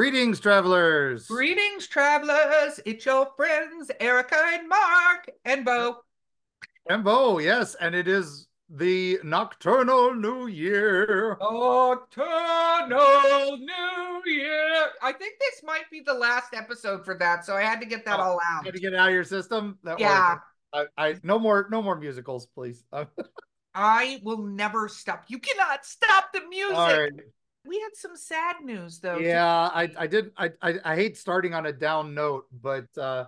Greetings, travelers. Greetings, travelers. It's your friends, Erika and Mark and Beau. And Beau, yes, and it is the nocturnal new year. Nocturnal new year. I think this might be the last episode for that, so I had to get that Oh, all out. Had to get it out of your system. That Yeah. I, I no more no more musicals, please. I will never stop. You cannot stop the music. right. We had some sad news though. Yeah, I I did I, I I hate starting on a down note, but uh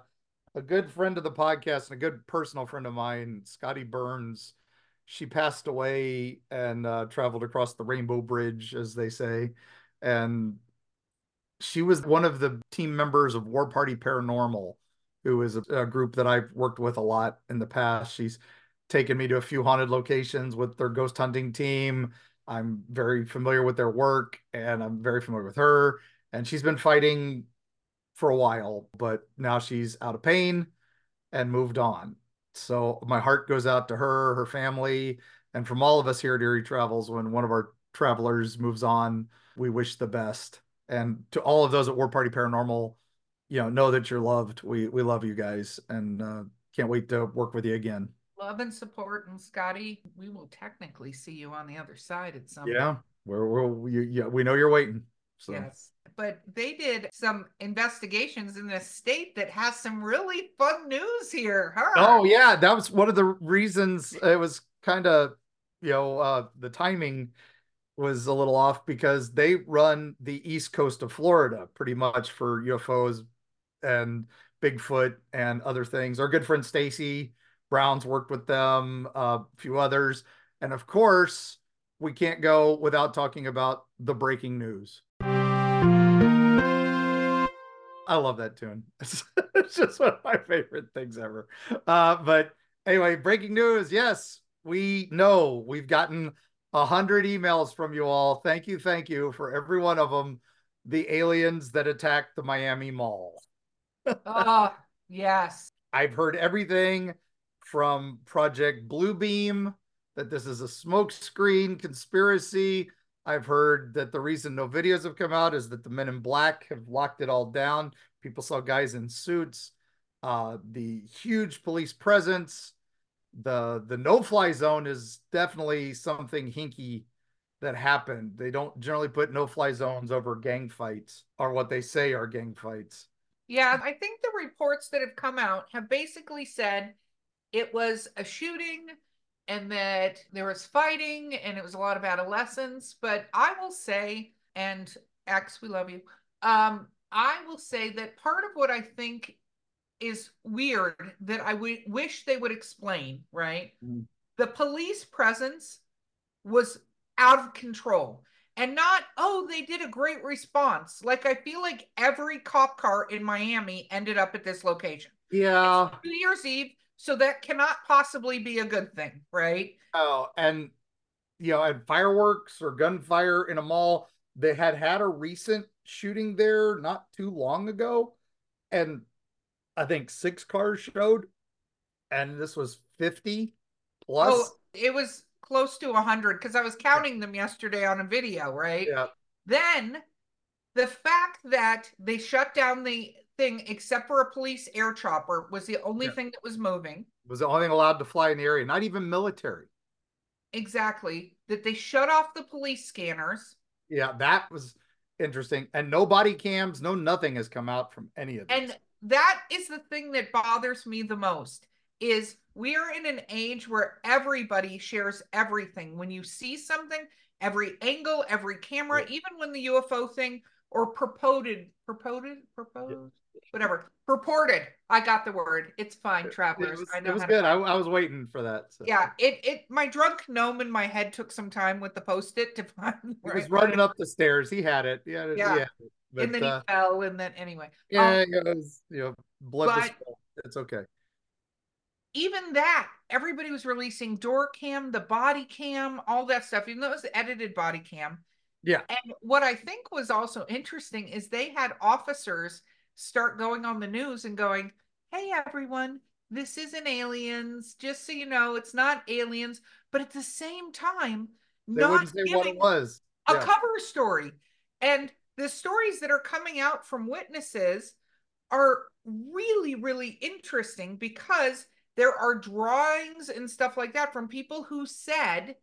a good friend of the podcast and a good personal friend of mine, Scotty Burns, she passed away and uh traveled across the Rainbow Bridge, as they say. And she was one of the team members of War Party Paranormal, who is a, a group that I've worked with a lot in the past. She's taken me to a few haunted locations with their ghost hunting team. I'm very familiar with their work and I'm very familiar with her. And she's been fighting for a while, but now she's out of pain and moved on. So my heart goes out to her, her family, and from all of us here at Eerie Travels, when one of our travelers moves on, we wish the best. And to all of those at War Party Paranormal, you know, know that you're loved. We we love you guys and uh, can't wait to work with you again. Love and support, and Scotty, we will technically see you on the other side at some Yeah, we're, we're you, yeah, we know you're waiting. So Yes. But they did some investigations in a state that has some really fun news here. Huh? Oh yeah, that was one of the reasons it was kind of, you know, uh the timing was a little off because they run the east coast of Florida pretty much for UFOs and Bigfoot and other things. Our good friend Stacy Brown's worked with them, uh, a few others, and of course, we can't go without talking about the breaking news. I love that tune. It's, it's just one of my favorite things ever. Uh, but anyway, breaking news. Yes, we know we've gotten a hundred emails from you all. Thank you, thank you for every one of them. The aliens that attacked the Miami Mall. Oh, yes. I've heard everything from Project Bluebeam that this is a smokescreen conspiracy. I've heard that the reason no videos have come out is that the men in black have locked it all down. People saw guys in suits, uh, the huge police presence, the the no fly zone is definitely something hinky that happened. They don't generally put no fly zones over gang fights or what they say are gang fights. Yeah, I think the reports that have come out have basically said it was a shooting and that there was fighting and it was a lot of adolescents. But I will say, and X, we love you. Um, I will say that part of what I think is weird that I w- wish they would explain, right? Mm. The police presence was out of control and not, oh, they did a great response. Like, I feel like every cop car in Miami ended up at this location. Yeah. New Year's Eve, so that cannot possibly be a good thing, right? Oh, and you know, and fireworks or gunfire in a mall. They had had a recent shooting there not too long ago, and I think six cars showed, and this was fifty plus. Oh, it was close to 100 because I was counting them yesterday on a video, right? yeah, Then the fact that they shut down the thing except for a police air chopper was the only Yeah. thing that was moving. was the only thing allowed to fly in the area, not even military. Exactly. That they shut off the police scanners. Yeah, that was interesting, and no body cams, no nothing has come out from any of this. And that is the thing that bothers me the most is we are in an age where everybody shares everything. When you see something, every angle, every camera, Yeah. even when the UFO thing or purported, purported, proposed, whatever, purported. I got the word. It's fine, it travelers. was, I it was good. I, I was waiting for that. So. yeah, it it my drunk gnome in my head took some time with the post-it to find he right was running word. up the stairs. He had it. It. Yeah. had it. But, and then uh, he fell, and then anyway. yeah, Um, it was, you know, blood. but- It's okay. even that, everybody was releasing door cam, the body cam, all that stuff, even though it was edited body cam. Yeah. And what I think was also interesting is they had officers start going on the news and going, Hey, everyone, this isn't aliens. Just so you know, it's not aliens. But at the same time, They not say what it was. a cover story. And the stories that are coming out from witnesses are really, really interesting because there are drawings and stuff like that from people who said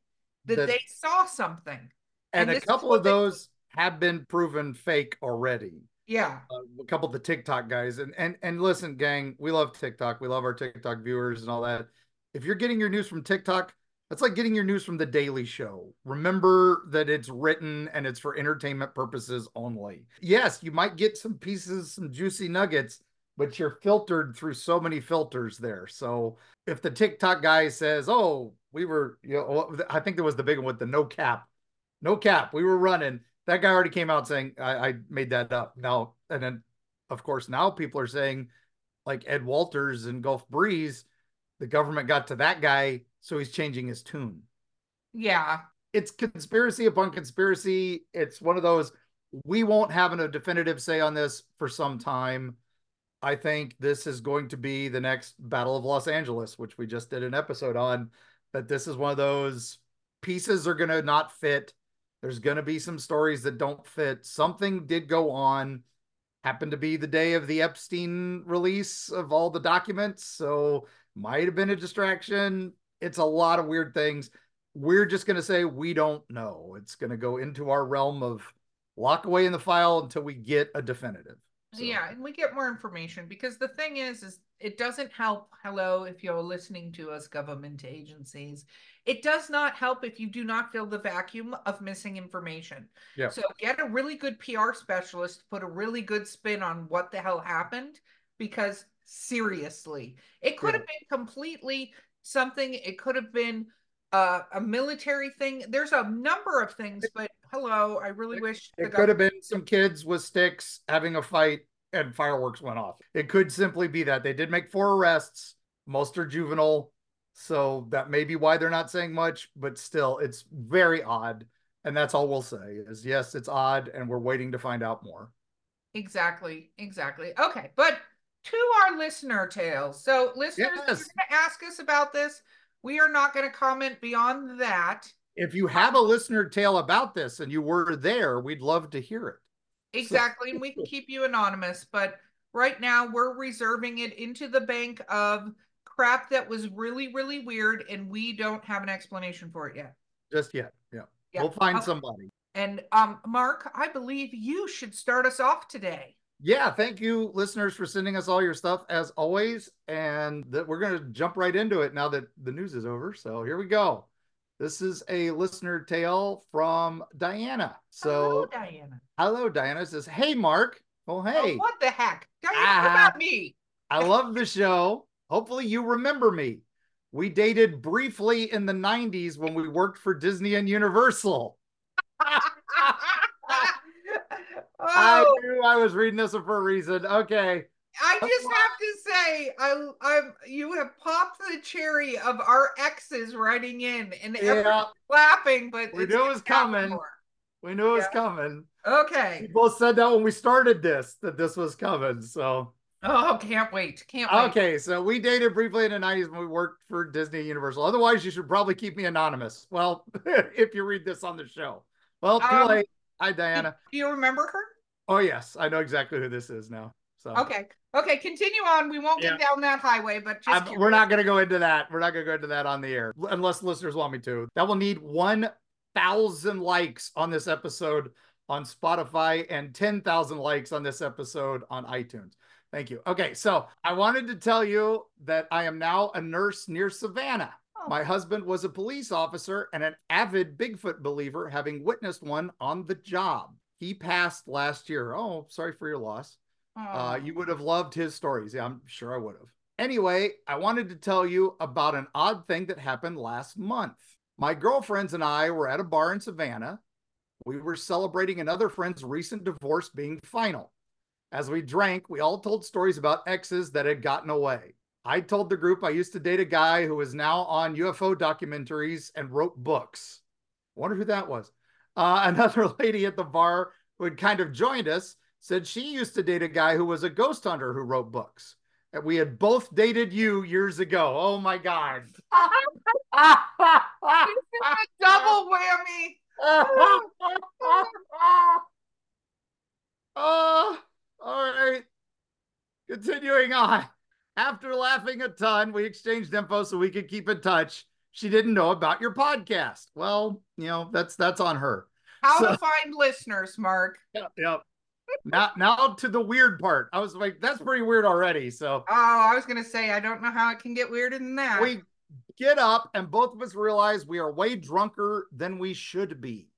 that, that they saw something. And, and a couple of those they... have been proven fake already. Yeah. Uh, a couple of the TikTok guys. And and and listen, gang, we love TikTok. We love our TikTok viewers and all that. If you're getting your news from TikTok, that's like getting your news from the Daily Show. Remember that it's written and it's for entertainment purposes only. Yes, you might get some pieces, some juicy nuggets, but you're filtered through so many filters there. So if the TikTok guy says, "Oh, we were," you know, I think there was the big one with the no cap, no cap, we were running. That guy already came out saying, "I, I made that up." Now, and then, of course, now people are saying, like Ed Walters and Gulf Breeze, the government got to that guy, so he's changing his tune. Yeah, it's conspiracy upon conspiracy. It's one of those we won't have a definitive say on this for some time I think this is going to be the next Battle of Los Angeles, which we just did an episode on. That this is one of those pieces are going to not fit. There's going to be some stories that don't fit. Something did go on. Happened to be the day of the Epstein release of all the documents. So might have been a distraction. It's a lot of weird things. We're just going to say we don't know. It's going to go into our realm of lock away in the file until we get a definitive. So. Yeah, and we get more information because the thing is, is it doesn't help. Hello, if you're listening to us, government agencies, it does not help if you do not fill the vacuum of missing information. Yeah. So get a really good PR specialist, to put a really good spin on what the hell happened, because seriously, it could yeah. have been completely something. It could have been uh, a military thing. There's a number of things, but hello, I really wish it could have been some kids with sticks having a fight and fireworks went off. It could simply be that they did make four arrests. Most are juvenile, so that may be why they're not saying much. But still, it's very odd, and that's all we'll say is yes, it's odd, and we're waiting to find out more. Exactly, exactly. Okay, but to our listener tales. So, listeners, yes. you're going to ask us about this we are not going to comment beyond that. If you have a listener tale about this and you were there, we'd love to hear it. Exactly. So. and we can keep you anonymous, but right now we're reserving it into the bank of crap that was really, really weird, and we don't have an explanation for it yet. Just yet. Yeah. yeah. We'll find okay. somebody. And um, Mark, I believe you should start us off today yeah, thank you, listeners, for sending us all your stuff as always. And that we're going to jump right into it now that the news is over. So here we go. This is a listener tale from Diana. So, hello, Diana. Hello, Diana says, Hey, Mark. Oh, hey. Oh, what the heck? Diana, uh, about me? I love the show. Hopefully, you remember me. We dated briefly in the 90s when we worked for Disney and Universal. Oh. I knew I was reading this for a reason. Okay. I just have to say, I, I'm you have popped the cherry of our exes writing in and yeah. laughing, but we knew it was coming. More. We knew it was yeah. coming. Okay. We both said that when we started this that this was coming. So. Oh, can't wait! Can't wait. Okay, so we dated briefly in the '90s when we worked for Disney Universal. Otherwise, you should probably keep me anonymous. Well, if you read this on the show. Well, too um, late. Hi, Diana. Do you remember her? Oh yes, I know exactly who this is now. So okay, okay, continue on. We won't yeah. get down that highway, but we're not going to go into that. We're not going to go into that on the air unless listeners want me to. That will need one thousand likes on this episode on Spotify and ten thousand likes on this episode on iTunes. Thank you. Okay, so I wanted to tell you that I am now a nurse near Savannah. Oh. My husband was a police officer and an avid Bigfoot believer, having witnessed one on the job. He passed last year. Oh, sorry for your loss. Uh, you would have loved his stories. Yeah, I'm sure I would have. Anyway, I wanted to tell you about an odd thing that happened last month. My girlfriends and I were at a bar in Savannah. We were celebrating another friend's recent divorce being final. As we drank, we all told stories about exes that had gotten away. I told the group I used to date a guy who is now on UFO documentaries and wrote books. Wonder who that was. Uh, another lady at the bar who had kind of joined us said she used to date a guy who was a ghost hunter who wrote books. And we had both dated you years ago. Oh my God. double whammy. Oh, all right. Continuing on. After laughing a ton, we exchanged info so we could keep in touch. She didn't know about your podcast. Well, you know, that's that's on her. How so, to find listeners, Mark. Yep. yep. now, now to the weird part. I was like, that's pretty weird already. So, oh, I was gonna say, I don't know how it can get weirder than that. We get up, and both of us realize we are way drunker than we should be.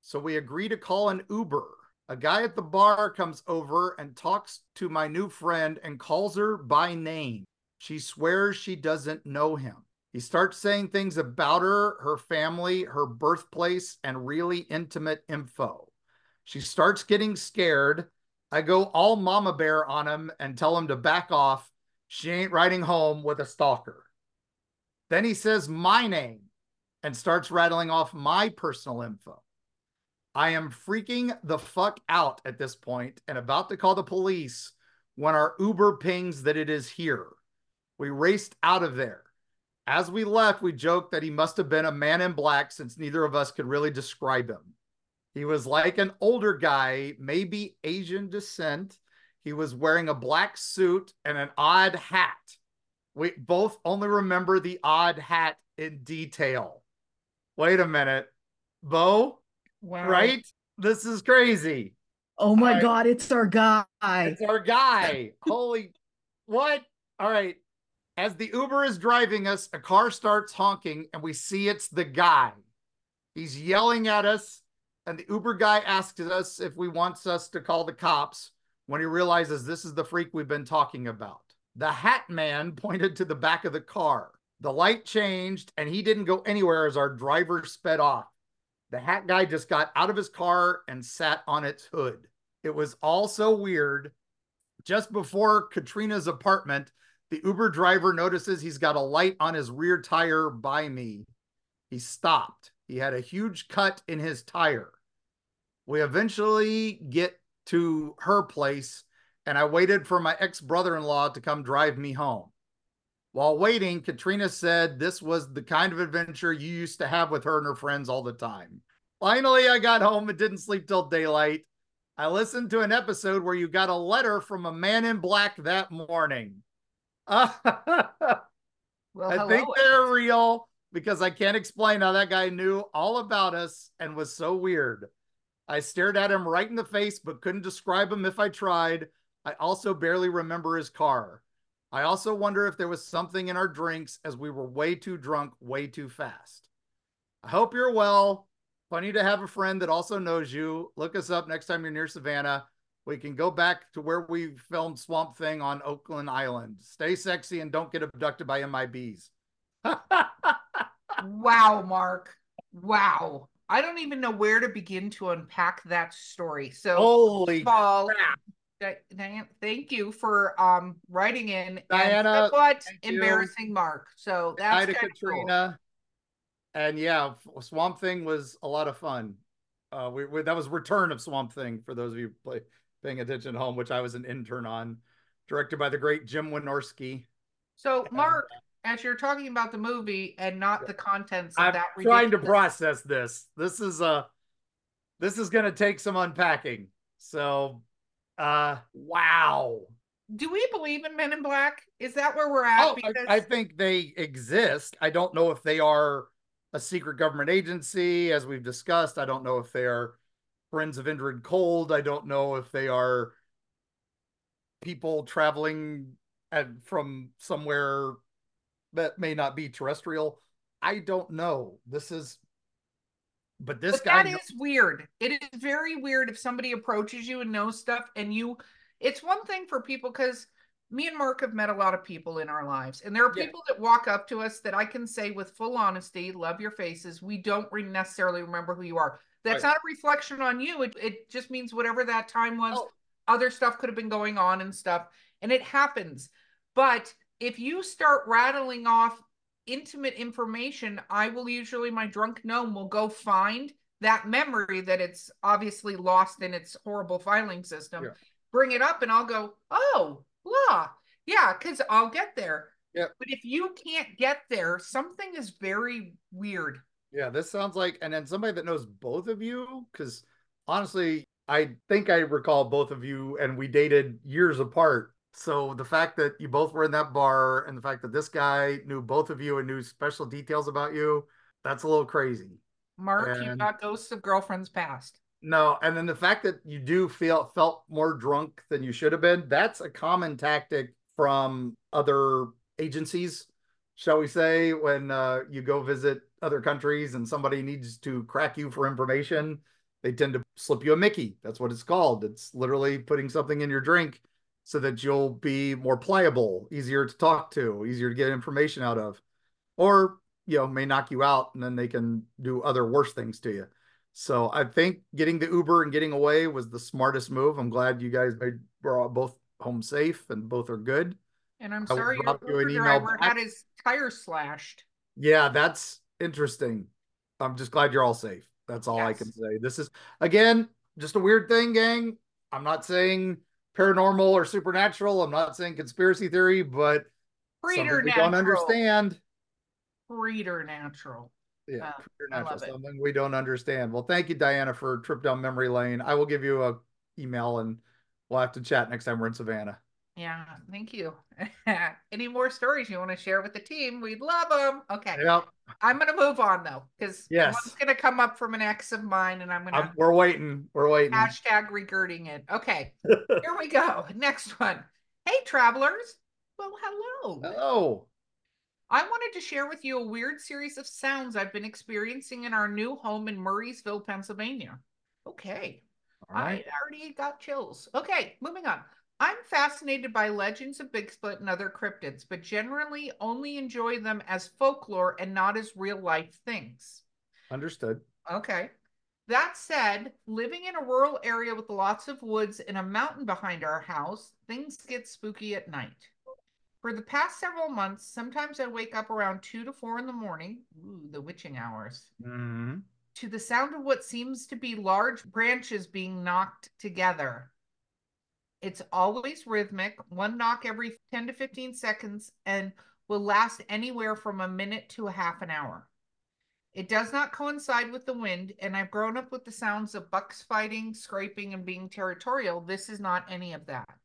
So we agree to call an Uber. A guy at the bar comes over and talks to my new friend and calls her by name. She swears she doesn't know him. He starts saying things about her, her family, her birthplace, and really intimate info. She starts getting scared. I go all mama bear on him and tell him to back off. She ain't riding home with a stalker. Then he says my name and starts rattling off my personal info. I am freaking the fuck out at this point and about to call the police when our Uber pings that it is here. We raced out of there. As we left, we joked that he must have been a man in black since neither of us could really describe him. He was like an older guy, maybe Asian descent. He was wearing a black suit and an odd hat. We both only remember the odd hat in detail. Wait a minute. Beau, Wow. Right? This is crazy. Oh my right. God, it's our guy. It's our guy. Holy, what? All right. As the Uber is driving us, a car starts honking and we see it's the guy. He's yelling at us. And the Uber guy asks us if we wants us to call the cops when he realizes this is the freak we've been talking about. The hat man pointed to the back of the car. The light changed and he didn't go anywhere as our driver sped off. The hat guy just got out of his car and sat on its hood. It was all so weird. Just before Katrina's apartment, the Uber driver notices he's got a light on his rear tire by me. He stopped. He had a huge cut in his tire. We eventually get to her place, and I waited for my ex brother in law to come drive me home. While waiting, Katrina said this was the kind of adventure you used to have with her and her friends all the time. Finally, I got home and didn't sleep till daylight. I listened to an episode where you got a letter from a man in black that morning. well, I think they're real because I can't explain how that guy knew all about us and was so weird. I stared at him right in the face, but couldn't describe him if I tried. I also barely remember his car. I also wonder if there was something in our drinks as we were way too drunk, way too fast. I hope you're well. Funny to have a friend that also knows you. Look us up next time you're near Savannah. We can go back to where we filmed Swamp Thing on Oatland Island. Stay sexy and don't get abducted by MIBs. wow, Mark. Wow. I don't even know where to begin to unpack that story. So, holy Paul, crap. Diana, thank you for um writing in. Diana, what embarrassing you. Mark. So that's Hi Katrina. Cool. And yeah, Swamp Thing was a lot of fun. Uh, we, we, that was Return of Swamp Thing for those of you play, paying attention at home, which I was an intern on, directed by the great Jim Wynorski. So, Mark, and, as you're talking about the movie and not the contents I'm that, trying to process this. This is a, uh, this is going to take some unpacking. So uh, wow. Do we believe in Men in Black? Is that where we're at? Oh, because... I, I think they exist. I don't know if they are a secret government agency, as we've discussed. I don't know if they are friends of Indrid Cold. I don't know if they are people traveling at, from somewhere that may not be terrestrial. I don't know. This is but this but guy that is weird. It is very weird if somebody approaches you and knows stuff and you it's one thing for people because me and Mark have met a lot of people in our lives, and there are people yeah. that walk up to us that I can say with full honesty, love your faces. We don't necessarily remember who you are. That's right. not a reflection on you. It, it just means whatever that time was, oh. other stuff could have been going on and stuff, and it happens. But if you start rattling off intimate information, I will usually, my drunk gnome will go find that memory that it's obviously lost in its horrible filing system, yeah. bring it up, and I'll go, oh, blah. Yeah, because I'll get there. Yeah. But if you can't get there, something is very weird. Yeah, this sounds like, and then somebody that knows both of you, because honestly, I think I recall both of you, and we dated years apart. So the fact that you both were in that bar and the fact that this guy knew both of you and knew special details about you, that's a little crazy. Mark, you And- got ghosts of girlfriends past. No, and then the fact that you do feel felt more drunk than you should have been, that's a common tactic from other agencies, shall we say, when uh, you go visit other countries and somebody needs to crack you for information, they tend to slip you a Mickey. That's what it's called. It's literally putting something in your drink so that you'll be more pliable, easier to talk to, easier to get information out of, or you know, may knock you out and then they can do other worse things to you. So I think getting the Uber and getting away was the smartest move. I'm glad you guys made were all both home safe and both are good. And I'm sorry your Uber email driver back. had his tire slashed. Yeah, that's interesting. I'm just glad you're all safe. That's all I can say. This is again just a weird thing, gang. I'm not saying paranormal or supernatural. I'm not saying conspiracy theory, but something we don't understand. Preternatural. Yeah, Uh, preternatural, something we don't understand. Well, thank you, Diana, for a trip down memory lane. I will give you a email and we'll have to chat next time we're in Savannah. Yeah, thank you. Any more stories you want to share with the team? We'd love them. Okay. Yep, I'm going to move on though, because Yes. one's going to come up from an ex of mine and I'm going to. we're waiting. We're waiting. hashtag regurging it. Okay. Here we go. Next one. Hey, travelers. Well, hello. Hello. I wanted to share with you a weird series of sounds I've been experiencing in our new home in Murrysville, Pennsylvania. Okay. right. I already got chills. Okay, moving on. I'm fascinated by legends of Bigfoot and other cryptids, but generally only enjoy them as folklore and not as real life things. Understood. Okay. That said, living in a rural area with lots of woods and a mountain behind our house, things get spooky at night. For the past several months, sometimes I wake up around two to four in the morning, ooh, the witching hours, Mhm. to the sound of what seems to be large branches being knocked together. It's always rhythmic, one knock every 10 to 15 seconds, and will last anywhere from a minute to a half an hour. It does not coincide with the wind, and I've grown up with the sounds of bucks fighting, scraping, and being territorial. This is not any of that.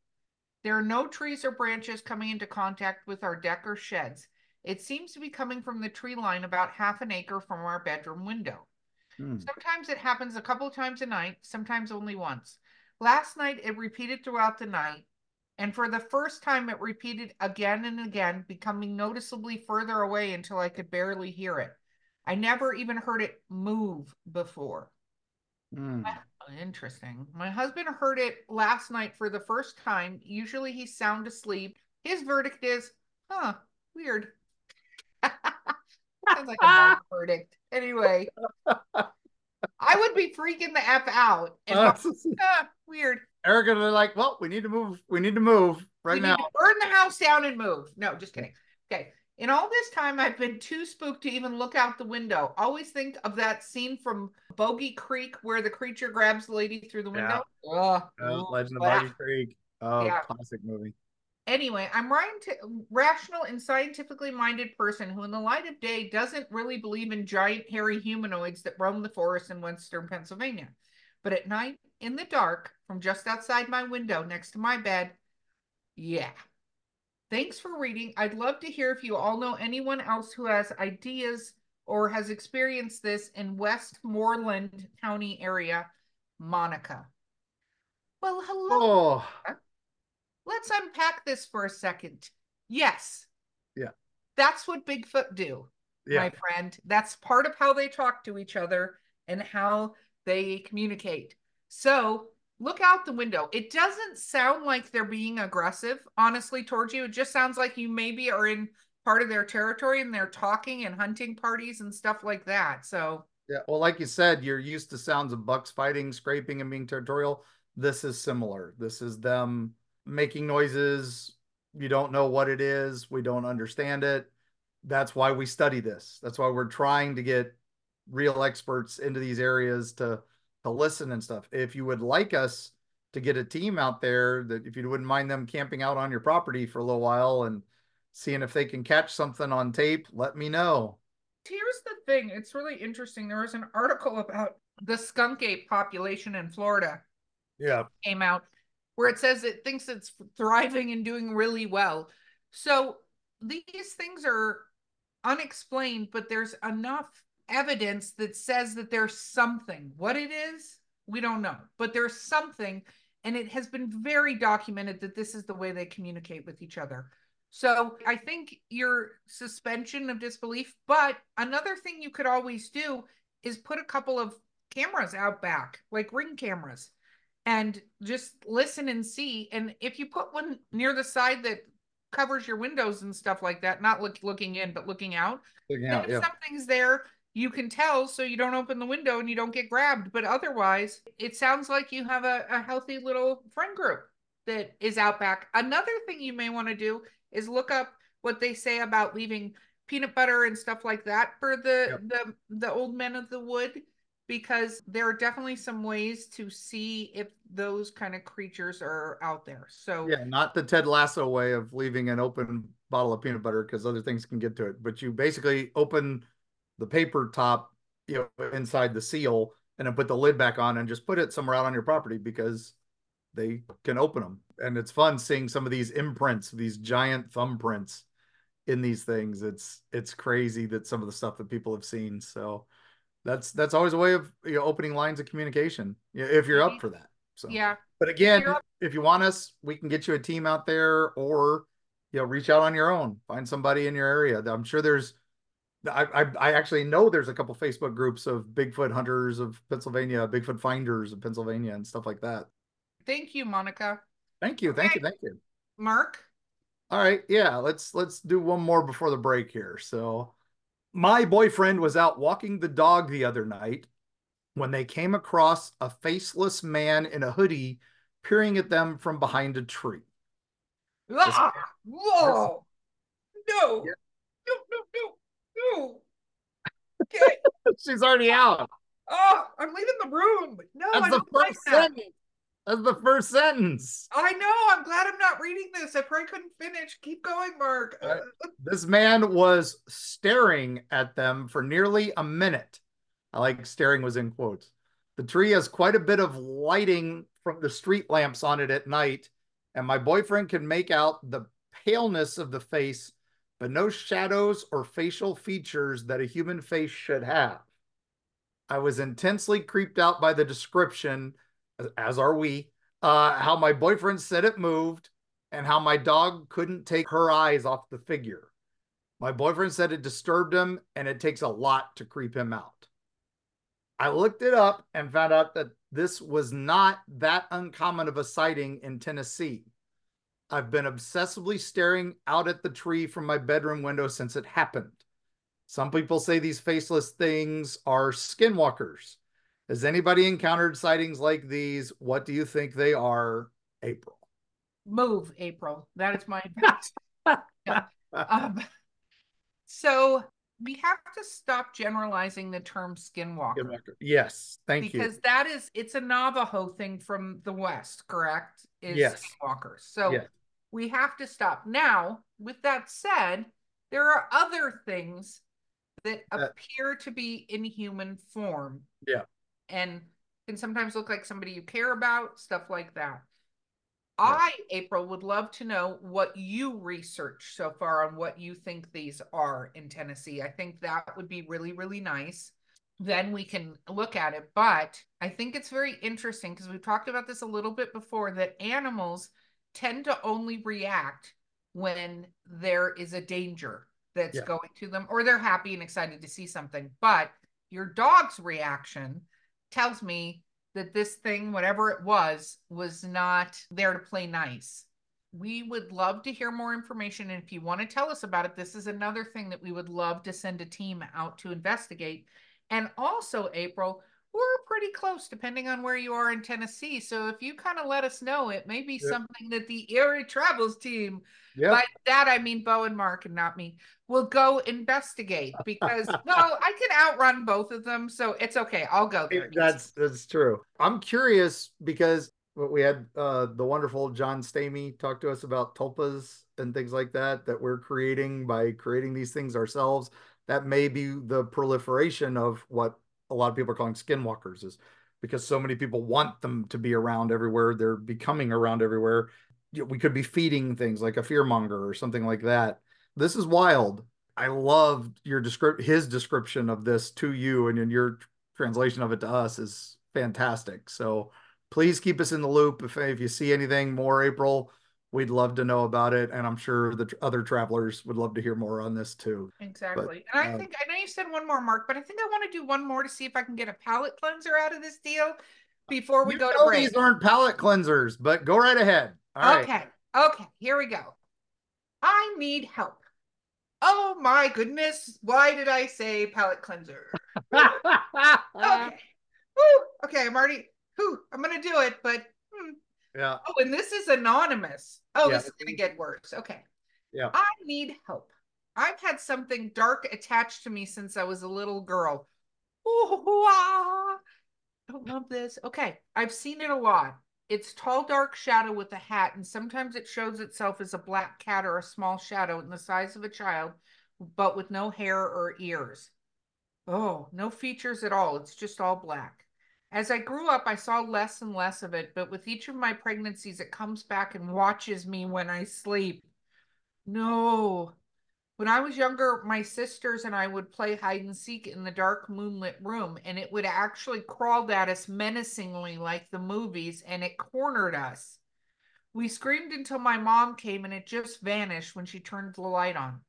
There are no trees or branches coming into contact with our deck or sheds. It seems to be coming from the tree line about half an acre from our bedroom window. Hmm. Sometimes it happens a couple times a night, sometimes only once. Last night it repeated throughout the night, and for the first time it repeated again and again, becoming noticeably further away until I could barely hear it. I never even heard it move before. Hmm. Interesting. My husband heard it last night for the first time. Usually he's sound asleep. His verdict is, huh, weird. Sounds like a verdict. Anyway, I would be freaking the F out. And Uh, ah, weird. Erika, they're like, well, we need to move. We need to move right we now. need to burn the house down and move. No, just kidding. Okay. In all this time, I've been too spooked to even look out the window. Always think of that scene from Boggy Creek where the creature grabs the lady through the window. Ugh. Uh, Legend of. Boggy Creek. Oh, Yeah. classic movie. Anyway, I'm rational and scientifically minded person who, in the light of day, doesn't really believe in giant hairy humanoids that roam the forest in western Pennsylvania. But at night, in the dark, from just outside my window next to my bed, yeah. Thanks for reading. I'd love to hear if you all know anyone else who has ideas or has experienced this in Westmoreland County area, Monica. Well, hello. Oh, Let's unpack this for a second. Yes. Yeah. That's what Bigfoot do, yeah. my friend. That's part of how they talk to each other and how they communicate. So look out the window. It doesn't sound like they're being aggressive, honestly, towards you. It just sounds like you maybe are in part of their territory and they're talking and hunting parties and stuff like that. So Yeah. Well, like you said, you're used to sounds of bucks fighting, scraping, and being territorial. This is similar. This is them making noises. You don't know what it is. We don't understand it. That's why we study this. That's why we're trying to get real experts into these areas to to listen and stuff. If you would like us to get a team out there that if you wouldn't mind them camping out on your property for a little while and seeing if they can catch something on tape, let me know. Here's the thing. It's really interesting. There was an article about the skunk ape population in Florida. Yeah. came out where it says it thinks it's thriving and doing really well. So these things are unexplained, but there's enough evidence that says that there's something. What it is, we don't know, but there's something. And it has been very documented that this is the way they communicate with each other. So I think your suspension of disbelief, but another thing you could always do is put a couple of cameras out back, like ring cameras, and just listen and see. And if you put one near the side that covers your windows and stuff like that, not look, looking in, but looking out, looking out if yeah. something's there, you can tell so you don't open the window and you don't get grabbed. But otherwise, it sounds like you have a, a healthy little friend group that is out back. Another thing you may want to do is look up what they say about leaving peanut butter and stuff like that for the Yep. the the old men of the wood because there are definitely some ways to see if those kind of creatures are out there. So Yeah, not the Ted Lasso way of leaving an open bottle of peanut butter because other things can get to it. But you basically open the paper top, you know, inside the seal, and then put the lid back on and just put it somewhere out on your property because they can open them. And it's fun seeing some of these imprints, these giant thumbprints in these things. It's it's crazy that some of the stuff that people have seen. So that's that's always a way of you know opening lines of communication if you're up for that. So yeah, but again, you're if you want us, we can get you a team out there or you know, reach out on your own. Find somebody in your area. I'm sure there's I I, I actually know there's a couple Facebook groups of Bigfoot hunters of Pennsylvania, Bigfoot finders of Pennsylvania and stuff like that. thank you, Monica. Thank you. Thank Okay. you. Thank you. Mark, All right, yeah, let's let's do one more before the break here. So, my boyfriend was out walking the dog the other night when they came across a faceless man in a hoodie peering at them from behind a tree. ah, whoa, no, Yeah. no, no, no, no. Okay. She's already out. Oh, I'm leaving the room. No, I That's the don't like first that. sentence. That's the first sentence. I know. I'm glad I'm not reading this. I probably couldn't finish. Keep going, Mark. Right. This man was staring at them for nearly a minute. I like staring was in quotes. The tree has quite a bit of lighting from the street lamps on it at night, and my boyfriend can make out the paleness of the face, but no shadows or facial features that a human face should have. I was intensely creeped out by the description, as are we, uh, how my boyfriend said it moved, and how my dog couldn't take her eyes off the figure. My boyfriend said it disturbed him and it takes a lot to creep him out. I looked it up and found out that this was not that uncommon of a sighting in Tennessee. I've been obsessively staring out at the tree from my bedroom window since it happened. Some people say these faceless things are skinwalkers. Has anybody encountered sightings like these? What do you think they are, April? Move, April. That is my advice. Yeah. Um, so we have to stop generalizing the term skinwalker Skinwalker. Yes, thank you. because that is it's a Navajo thing from the West, correct? Is Yes. skinwalkers. So Yes. we have to stop. Now, with that said, there are other things that Uh, appear to be in human form. Yeah. And can sometimes look like somebody you care about, stuff like that. Yeah. I, April, would love to know what you researched so far on what you think these are in Tennessee. I think that would be really, really nice. Then we can look at it. But I think it's very interesting because we've talked about this a little bit before that animals tend to only react when there is a danger that's Yeah. going to them or they're happy and excited to see something. But your dog's reaction tells me that this thing, whatever it was, was not there to play nice. We would love to hear more information. And if you want to tell us about it, this is another thing that we would love to send a team out to investigate. And also, April, we're pretty close depending on where you are in Tennessee. So if you kind of let us know, it may be Yep. something that the Eerie Travels team Yep. by that I mean Beau and Mark and not me. Will go investigate because no, I can outrun both of them, so it's okay. I'll go there. That's that's true. I'm curious because we had uh, the wonderful John Stamey talk to us about tulpas and things like that that we're creating by creating these things ourselves. That may be the proliferation of what a lot of people are calling skinwalkers is because so many people want them to be around everywhere. They're becoming around everywhere. We could be feeding things like a fear monger or something like that. This is wild. I loved your his description of this to you and in your translation of it to us is fantastic. So please keep us in the loop. If, if you see anything more, April, we'd love to know about it. And I'm sure the other travelers would love to hear more on this too. Exactly. But, and I uh, think, I know you said one more, Mark, but I think I want to do one more to see if I can get a palate cleanser out of this deal before we go to break. These aren't palate cleansers, but go right ahead. All okay. Right. Okay. Here we go. I need help. Oh my goodness. Why did I say palate cleanser? okay. Woo. Okay. I'm already, whew, I'm going to do it, but hmm. Yeah. Oh, and this is anonymous. Oh, yeah. this is going to get worse. Okay. Yeah. I need help. I've had something dark attached to me since I was a little girl. Ooh, ah. Don't love this. Okay. I've seen it a lot. It's tall, dark shadow with a hat, and sometimes it shows itself as a black cat or a small shadow in the size of a child, but with no hair or ears. Oh, no features at all. It's just all black. As I grew up, I saw less and less of it, but with each of my pregnancies, it comes back and watches me when I sleep. No. When I was younger, my sisters and I would play hide and seek in the dark moonlit room, and it would actually crawl at us menacingly like the movies, and it cornered us. We screamed until my mom came, and it just vanished when she turned the light on.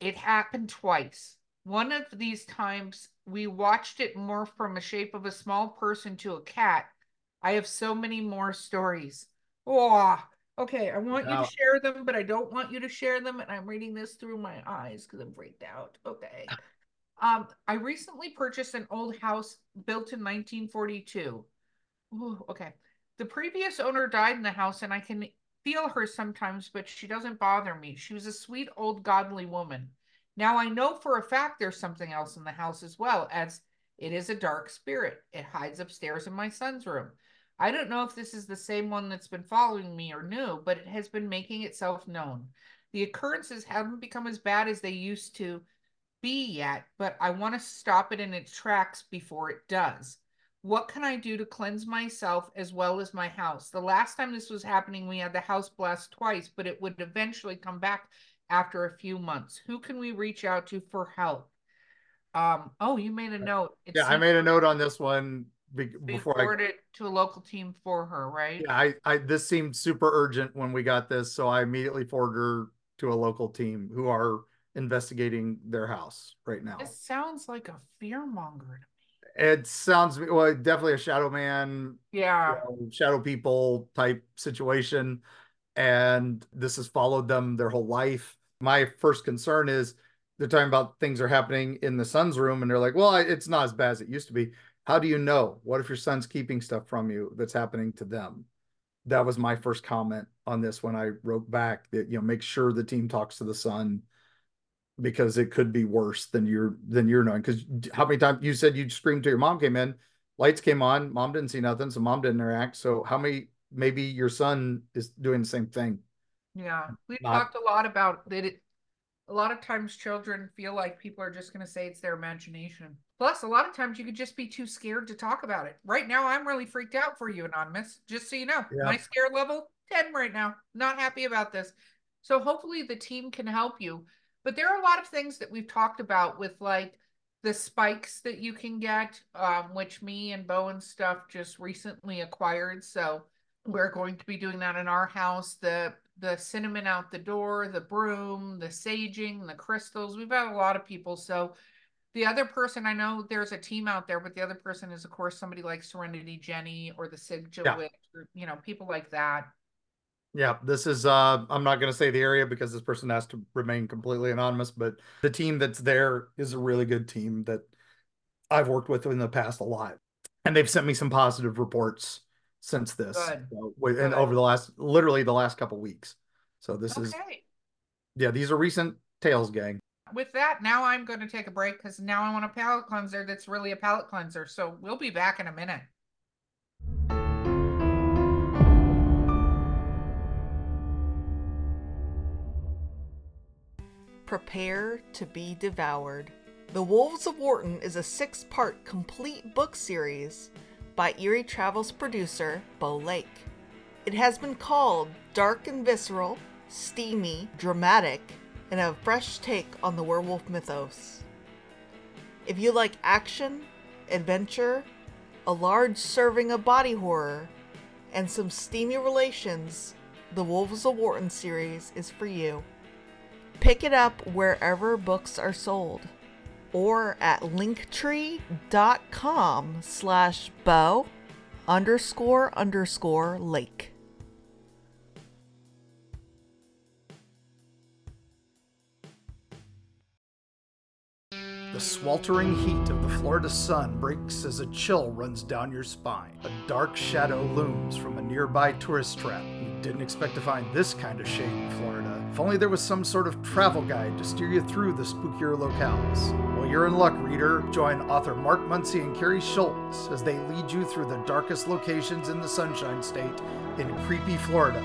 It happened twice. One of these times, we watched it morph from a shape of a small person to a cat. I have so many more stories. Oh, Okay, I want you to share them, but I don't want you to share them. And I'm reading this through my eyes because I'm freaked out. Okay. Um, I recently purchased an old house built in 1942. Ooh, okay. The previous owner died in the house, and I can feel her sometimes, but she doesn't bother me. She was a sweet, old, godly woman. Now I know for a fact there's something else in the house as well, as it is a dark spirit. It hides upstairs in my son's room. I don't know if this is the same one that's been following me or new, but it has been making itself known. The occurrences haven't become as bad as they used to be yet, but I want to stop it in its tracks before it does. What can I do to cleanse myself as well as my house? The last time this was happening, we had the house blessed twice, but it would eventually come back after a few months. Who can we reach out to for help? Um, oh, you made a note. It yeah, I made a note on this one be, before I forwarded it to a local team for her, right? Yeah, I, I this seemed super urgent when we got this, so I immediately forwarded her to a local team who are investigating their house right now. This sounds like a fear monger to me. It sounds well, definitely a shadow man, yeah, you know, shadow people type situation, and this has followed them their whole life. My first concern is they're talking about things are happening in the son's room, and they're like, "Well, it's not as bad as it used to be." how do you know? What if your son's keeping stuff from you that's happening to them? That was my first comment on this when I wrote back that you know make sure the team talks to the son because it could be worse than you're than you're knowing. Because how many times you said you screamed to your mom came in, lights came on, mom didn't see nothing, so mom didn't interact. So how many maybe your son is doing the same thing? Yeah, we Not, talked a lot about that. It, a lot of times children feel like people are just going to say it's their imagination. Plus, a lot of times you could just be too scared to talk about it. Right now, I'm really freaked out for you, Anonymous. Just so you know, yeah. my scare level 10 right now. Not happy about this. So, hopefully, the team can help you. But there are a lot of things that we've talked about with like the spikes that you can get, um, which me and Bowen stuff just recently acquired. So, we're going to be doing that in our house. The the cinnamon out the door, the broom, the saging, the crystals. We've had a lot of people. So the other person I know there's a team out there, but the other person is of course somebody like Serenity Jenny or the Sigja yeah. Witch or you know, people like that. Yeah, this is uh I'm not gonna say the area because this person has to remain completely anonymous, but the team that's there is a really good team that I've worked with in the past a lot. And they've sent me some positive reports since this so, and over the last literally the last couple weeks. So this okay. is yeah, these are recent tales, gang. With that, now I'm going to take a break because now I want a palate cleanser that's really a palate cleanser. So we'll be back in a minute. Prepare to be devoured. The Wolves of Wharton is a six part complete book series by Eerie Travels producer Beau Lake. It has been called dark and visceral, steamy, dramatic, and a fresh take on the werewolf mythos. If you like action, adventure, a large serving of body horror, and some steamy relations, the Wolves of Wharton series is for you. Pick it up wherever books are sold or at linktree.com slash beau underscore underscore lake. The sweltering heat of the Florida sun breaks as a chill runs down your spine. A dark shadow looms from a nearby tourist trap. You didn't expect to find this kind of shade in Florida. If only there was some sort of travel guide to steer you through the spookier locales. You're in luck, reader. Join author Mark Muncy and Carrie Schultz as they lead you through the darkest locations in the Sunshine State in creepy Florida.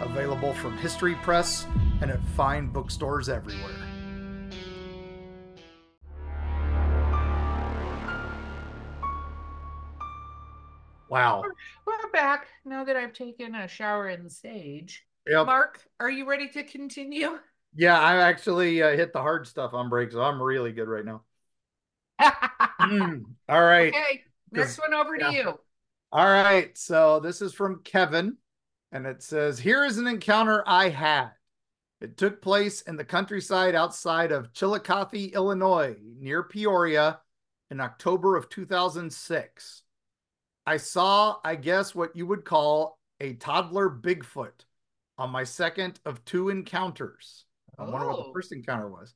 Available from History Press and at fine bookstores everywhere. Wow. We're back now that I've taken a shower in sage. Yep. Mark, are you ready to continue? Yeah, I actually uh, hit the hard stuff on break, so I'm really good right now. Mm, All right. Okay, next one over yeah. to you. All right. So this is from Kevin, and it says Here is an encounter I had. It took place in the countryside outside of Chillicothe, Illinois, near Peoria, in October of 2006. I saw, I guess, what you would call a toddler Bigfoot on my second of two encounters. I wonder what the Oh. first encounter was.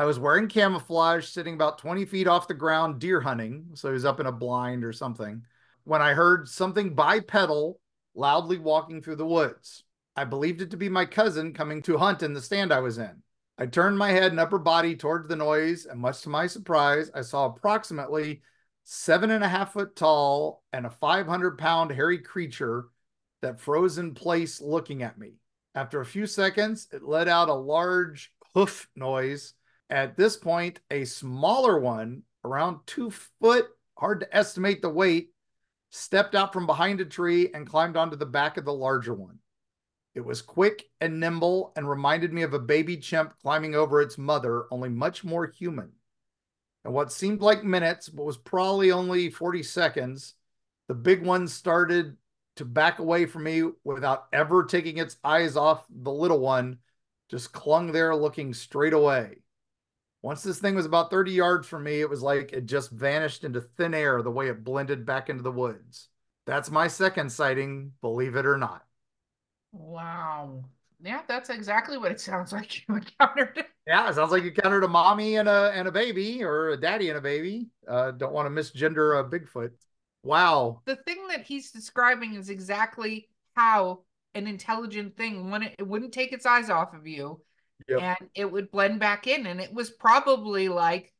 I was wearing camouflage, sitting about 20 feet off the ground, deer hunting. So he was up in a blind or something. When I heard something bipedal loudly walking through the woods, I believed it to be my cousin coming to hunt in the stand I was in. I turned my head and upper body towards the noise, and much to my surprise, I saw approximately seven and a half foot tall and a 500 pound hairy creature that froze in place looking at me. After a few seconds, it let out a large hoof noise. At this point, a smaller one, around two foot, hard to estimate the weight, stepped out from behind a tree and climbed onto the back of the larger one. It was quick and nimble and reminded me of a baby chimp climbing over its mother, only much more human. And what seemed like minutes, but was probably only 40 seconds, the big one started to back away from me without ever taking its eyes off the little one, just clung there looking straight away. Once this thing was about 30 yards from me, it was like it just vanished into thin air the way it blended back into the woods. That's my second sighting, believe it or not. Wow. Yeah, that's exactly what it sounds like you encountered. Yeah, it sounds like you encountered a mommy and a and a baby, or a daddy and a baby. Uh, don't want to misgender a Bigfoot. Wow. The thing that he's describing is exactly how an intelligent thing when it, it wouldn't take its eyes off of you Yep. and it would blend back in and it was probably like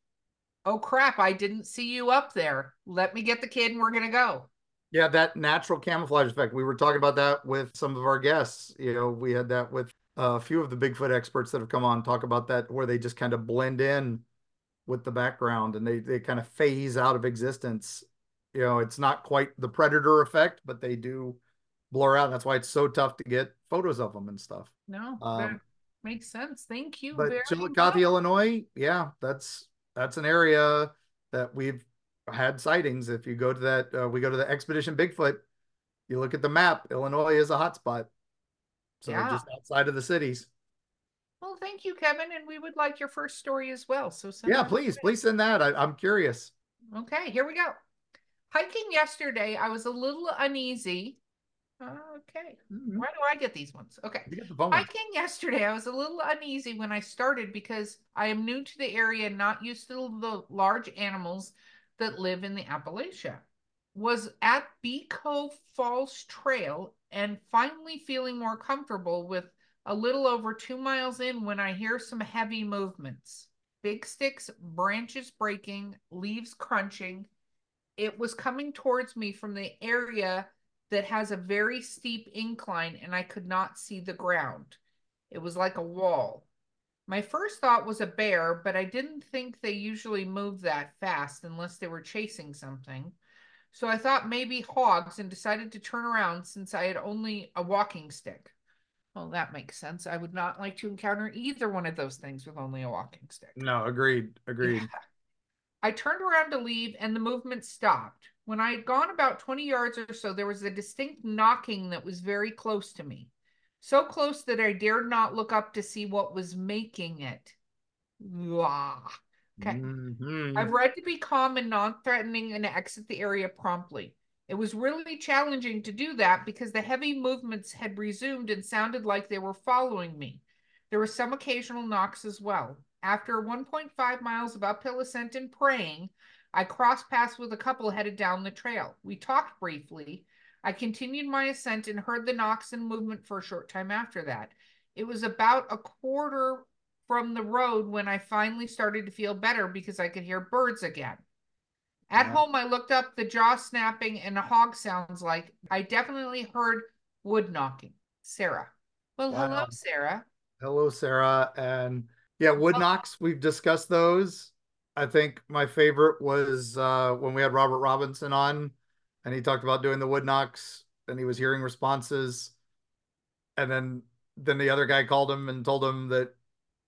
oh crap i didn't see you up there let me get the kid and we're gonna go Yeah, that natural camouflage effect. We were talking about that with some of our guests. You know, we had that with a few of the Bigfoot experts that have come on talk about that, where they just kind of blend in with the background and they they kind of phase out of existence. You know, it's not quite the predator effect, but they do blur out. That's why it's so tough to get photos of them and stuff. no Um, makes sense thank you but Chillicothe, much. Illinois, yeah, that's that's an area that we've had sightings. If you go to that, uh, we go to the Expedition Bigfoot. You look at the map. Illinois is a hotspot, so Yeah. just outside of the cities. well thank you kevin and we would like your first story as well so send Yeah, please, please send that. I, I'm curious. Okay, here we go. Hiking yesterday, I was a little uneasy. Okay, Mhm. why do I get these ones? Okay. You get the phone. one. Hiking yesterday, I was a little uneasy when I started because I am new to the area and not used to the large animals that live in the Appalachia. Was at Bee Cove Falls Trail and finally feeling more comfortable with a little over two miles in when I hear some heavy movements. Big sticks, branches breaking, leaves crunching. It was coming towards me from the area that has a very steep incline and I could not see the ground. It was like a wall. My first thought was a bear, but I didn't think they usually move that fast unless they were chasing something. So I thought maybe hogs and decided to turn around since I had only a walking stick. Well, that makes sense. I would not like to encounter either one of those things with only a walking stick. No, agreed. Agreed. Yeah. I turned around to leave and the movement stopped. When I had gone about 20 yards or so, there was a distinct knocking that was very close to me. So close that I dared not look up to see what was making it. Blah. Okay. Mhm. I've read to be calm and non threatening and exit the area promptly. It was really challenging to do that because the heavy movements had resumed and sounded like they were following me. There were some occasional knocks as well. After 1.5 miles of uphill ascent and praying, I crossed paths with a couple headed down the trail. We talked briefly. I continued my ascent and heard the knocks and movement for a short time after that. It was about a quarter from the road when I finally started to feel better because I could hear birds again. At Yeah. home, I looked up the jaw snapping and the hog sounds like I definitely heard wood knocking. Sarah. Well, hello, Sarah. Hello, Sarah. And yeah, wood knocks, we've discussed those. I think my favorite was uh, when we had Robert Robinson on and he talked about doing the wood knocks and he was hearing responses. And then then the other guy called him and told him that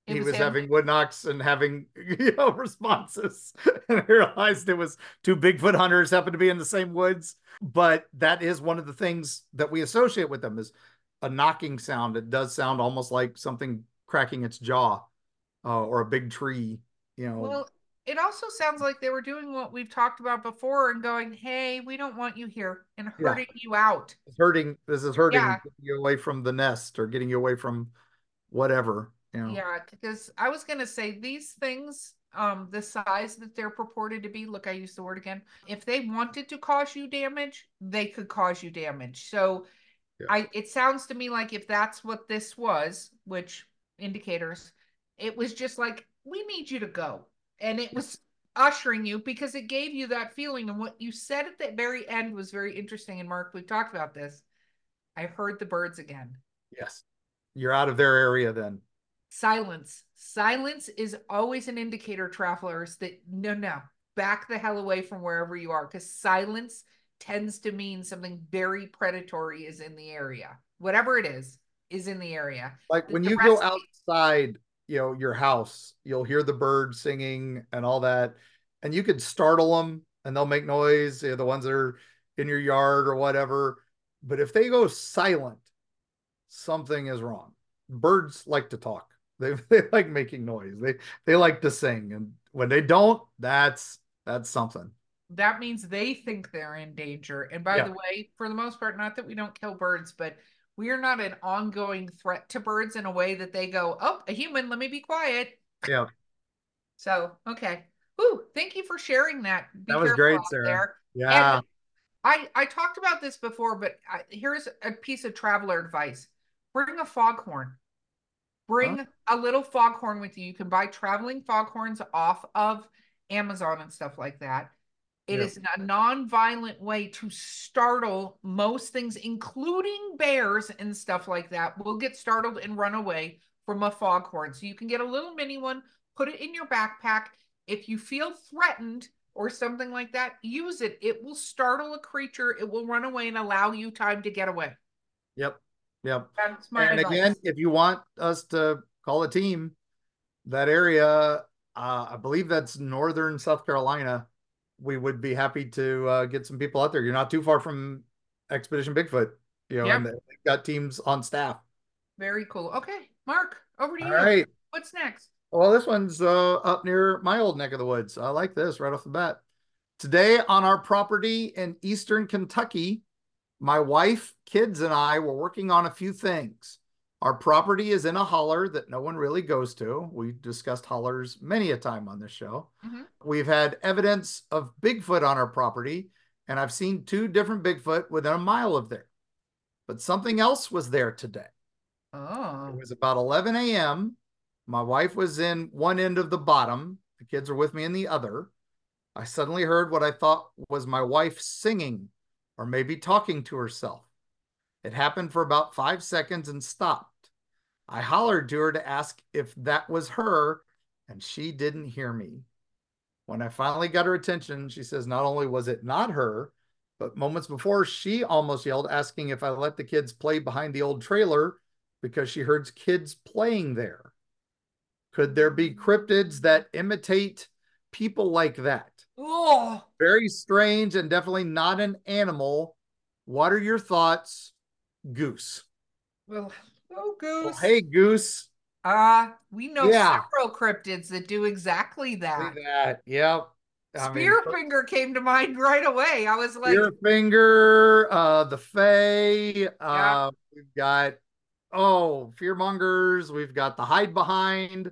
It he was was, having wood knocks and having you know responses and I realized it was two Bigfoot hunters happened to be in the same woods. But that is one of the things that we associate with them is a knocking sound. It does sound almost like something cracking its jaw uh, or a big tree, you know. Well, it also sounds like they were doing what we've talked about before and going, hey, we don't want you here and Yeah. hurting you out. it's hurting this is hurting Yeah. you away from the nest or getting you away from whatever, you know. Yeah, because I was gonna say these things, um, the size that they're purported to be, look, I used the word again. If they wanted to cause you damage, they could cause you damage. So Yeah. I it sounds to me like if that's what this was, which indicators, it was just like, we need you to go. And it was ushering you because it gave you that feeling. And what you said at the very end was very interesting. And Mark, we've talked about this. I heard the birds again. Yes. You're out of their area then. Silence. Silence is always an indicator, travelers, that no, no, back the hell away from wherever you are because silence tends to mean something very predatory is in the area. Whatever it is, is in the area. Like The- when the you go outside, you know, your house, you'll hear the birds singing and all that, and you could startle them and they'll make noise, you know, the ones that are in your yard or whatever. But if they go silent, something is wrong. Birds like to talk. They, they like making noise. They they like to sing. And when they don't, that's that's something. That means they think they're in danger. And by Yeah. the way, for the most part, not that we don't kill birds, but we are not an ongoing threat to birds in a way that they go, oh, a human, let me be quiet. Yeah. So, okay. Ooh, thank you for sharing that. Be That was great, Sarah. there. Yeah. And I I talked about this before, but I, here's a piece of traveler advice: bring a foghorn. Bring a little foghorn with you. You can buy traveling foghorns off of Amazon and stuff like that. It Yeah. is a non-violent way to startle most things, including bears and stuff like that. Will get startled and run away from a foghorn. So you can get a little mini one, put it in your backpack. If you feel threatened or something like that, use it. It will startle a creature. It will run away and allow you time to get away. Yep. Yep. That's my and advice. again, if you want us to call a team, that area, uh, I believe that's northern South Carolina. We would be happy to uh, get some people out there. You're not too far from Expedition Bigfoot, you know, Yep. and they've got teams on staff. Very cool. Okay, Mark, over to All you. right. What's next? Well, this one's uh, up near my old neck of the woods. I like this right off the bat. Today on our property in eastern Kentucky, my wife, kids, and I were working on a few things. Our property is in a holler that no one really goes to. We discussed hollers many a time on this show. Mhm. We've had evidence of Bigfoot on our property, and I've seen two different Bigfoot within a mile of there. But something else was there today. It Oh, was about 11 a.m. My wife was in one end of the bottom. The kids were with me in the other. I suddenly heard what I thought was my wife singing or maybe talking to herself. It happened for about five seconds and stopped. I hollered to her to ask if that was her, and she didn't hear me. When I finally got her attention, she says not only was it not her, But moments before, she almost yelled, asking if I let the kids play behind the old trailer because she heard kids playing there. Could there be cryptids that imitate people like that? Oh, Very strange and definitely not an animal. What are your thoughts, Goose? well, oh, goose. hey, Goose. Uh, we know Yeah. several cryptids that do exactly that. At that. Yep. I mean, Spearfinger came to mind right away. I was like, Spearfinger, uh, the Fae. Uh, We've got oh, fearmongers. We've got the hide behind.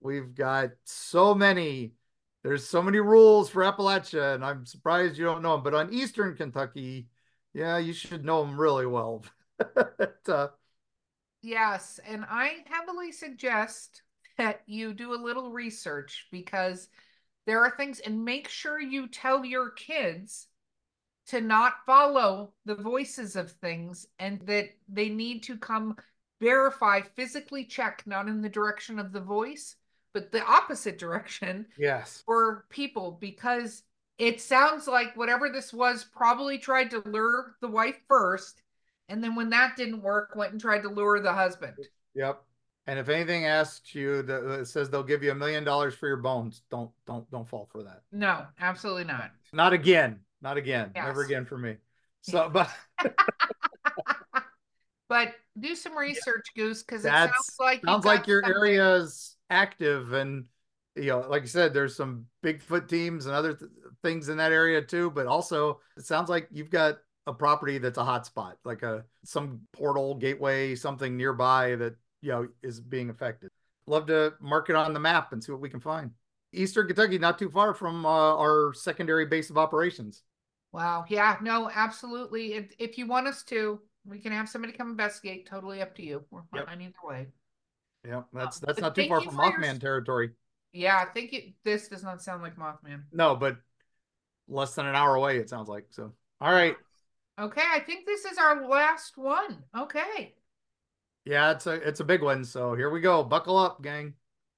We've got so many. There's so many rules for Appalachia, and I'm surprised you don't know them. But on Eastern Kentucky, yeah, you should know them really well. But, uh, Yes, and I heavily suggest that you do a little research because there are things, and make sure you tell your kids to not follow the voices of things and that they need to come verify, physically check, not in the direction of the voice, but the opposite direction yes. for people because it sounds like whatever this was probably tried to lure the wife first. And then when that didn't work, went and tried to lure the husband. Yep. And if anything asks you that says they'll give you a million dollars for your bones, don't don't don't fall for that. No, absolutely not. Not again. Not again. Never again for me. So, but But do some research, Goose, because it sounds like sounds like your something. area's active, and you know, like I said, there's some Bigfoot teams and other th- things in that area too. But also, it sounds like you've got a property that's a hot spot, like a some portal gateway, something nearby that you know is being affected. Love to mark it on the map and see what we can find. Eastern Kentucky, not too far from uh, our secondary base of operations. Wow. Yeah. No. Absolutely. If, if you want us to, we can have somebody come investigate. Totally up to you. We're Yep. fine either way. Yeah, that's but that's not too far from for your Mothman territory. Yeah. I think it, this does not sound like Mothman. No, but less than an hour away. It sounds like so. All right. Okay. I think this is our last one. Okay. Yeah, it's a it's a big one. So here we go. Buckle up, gang.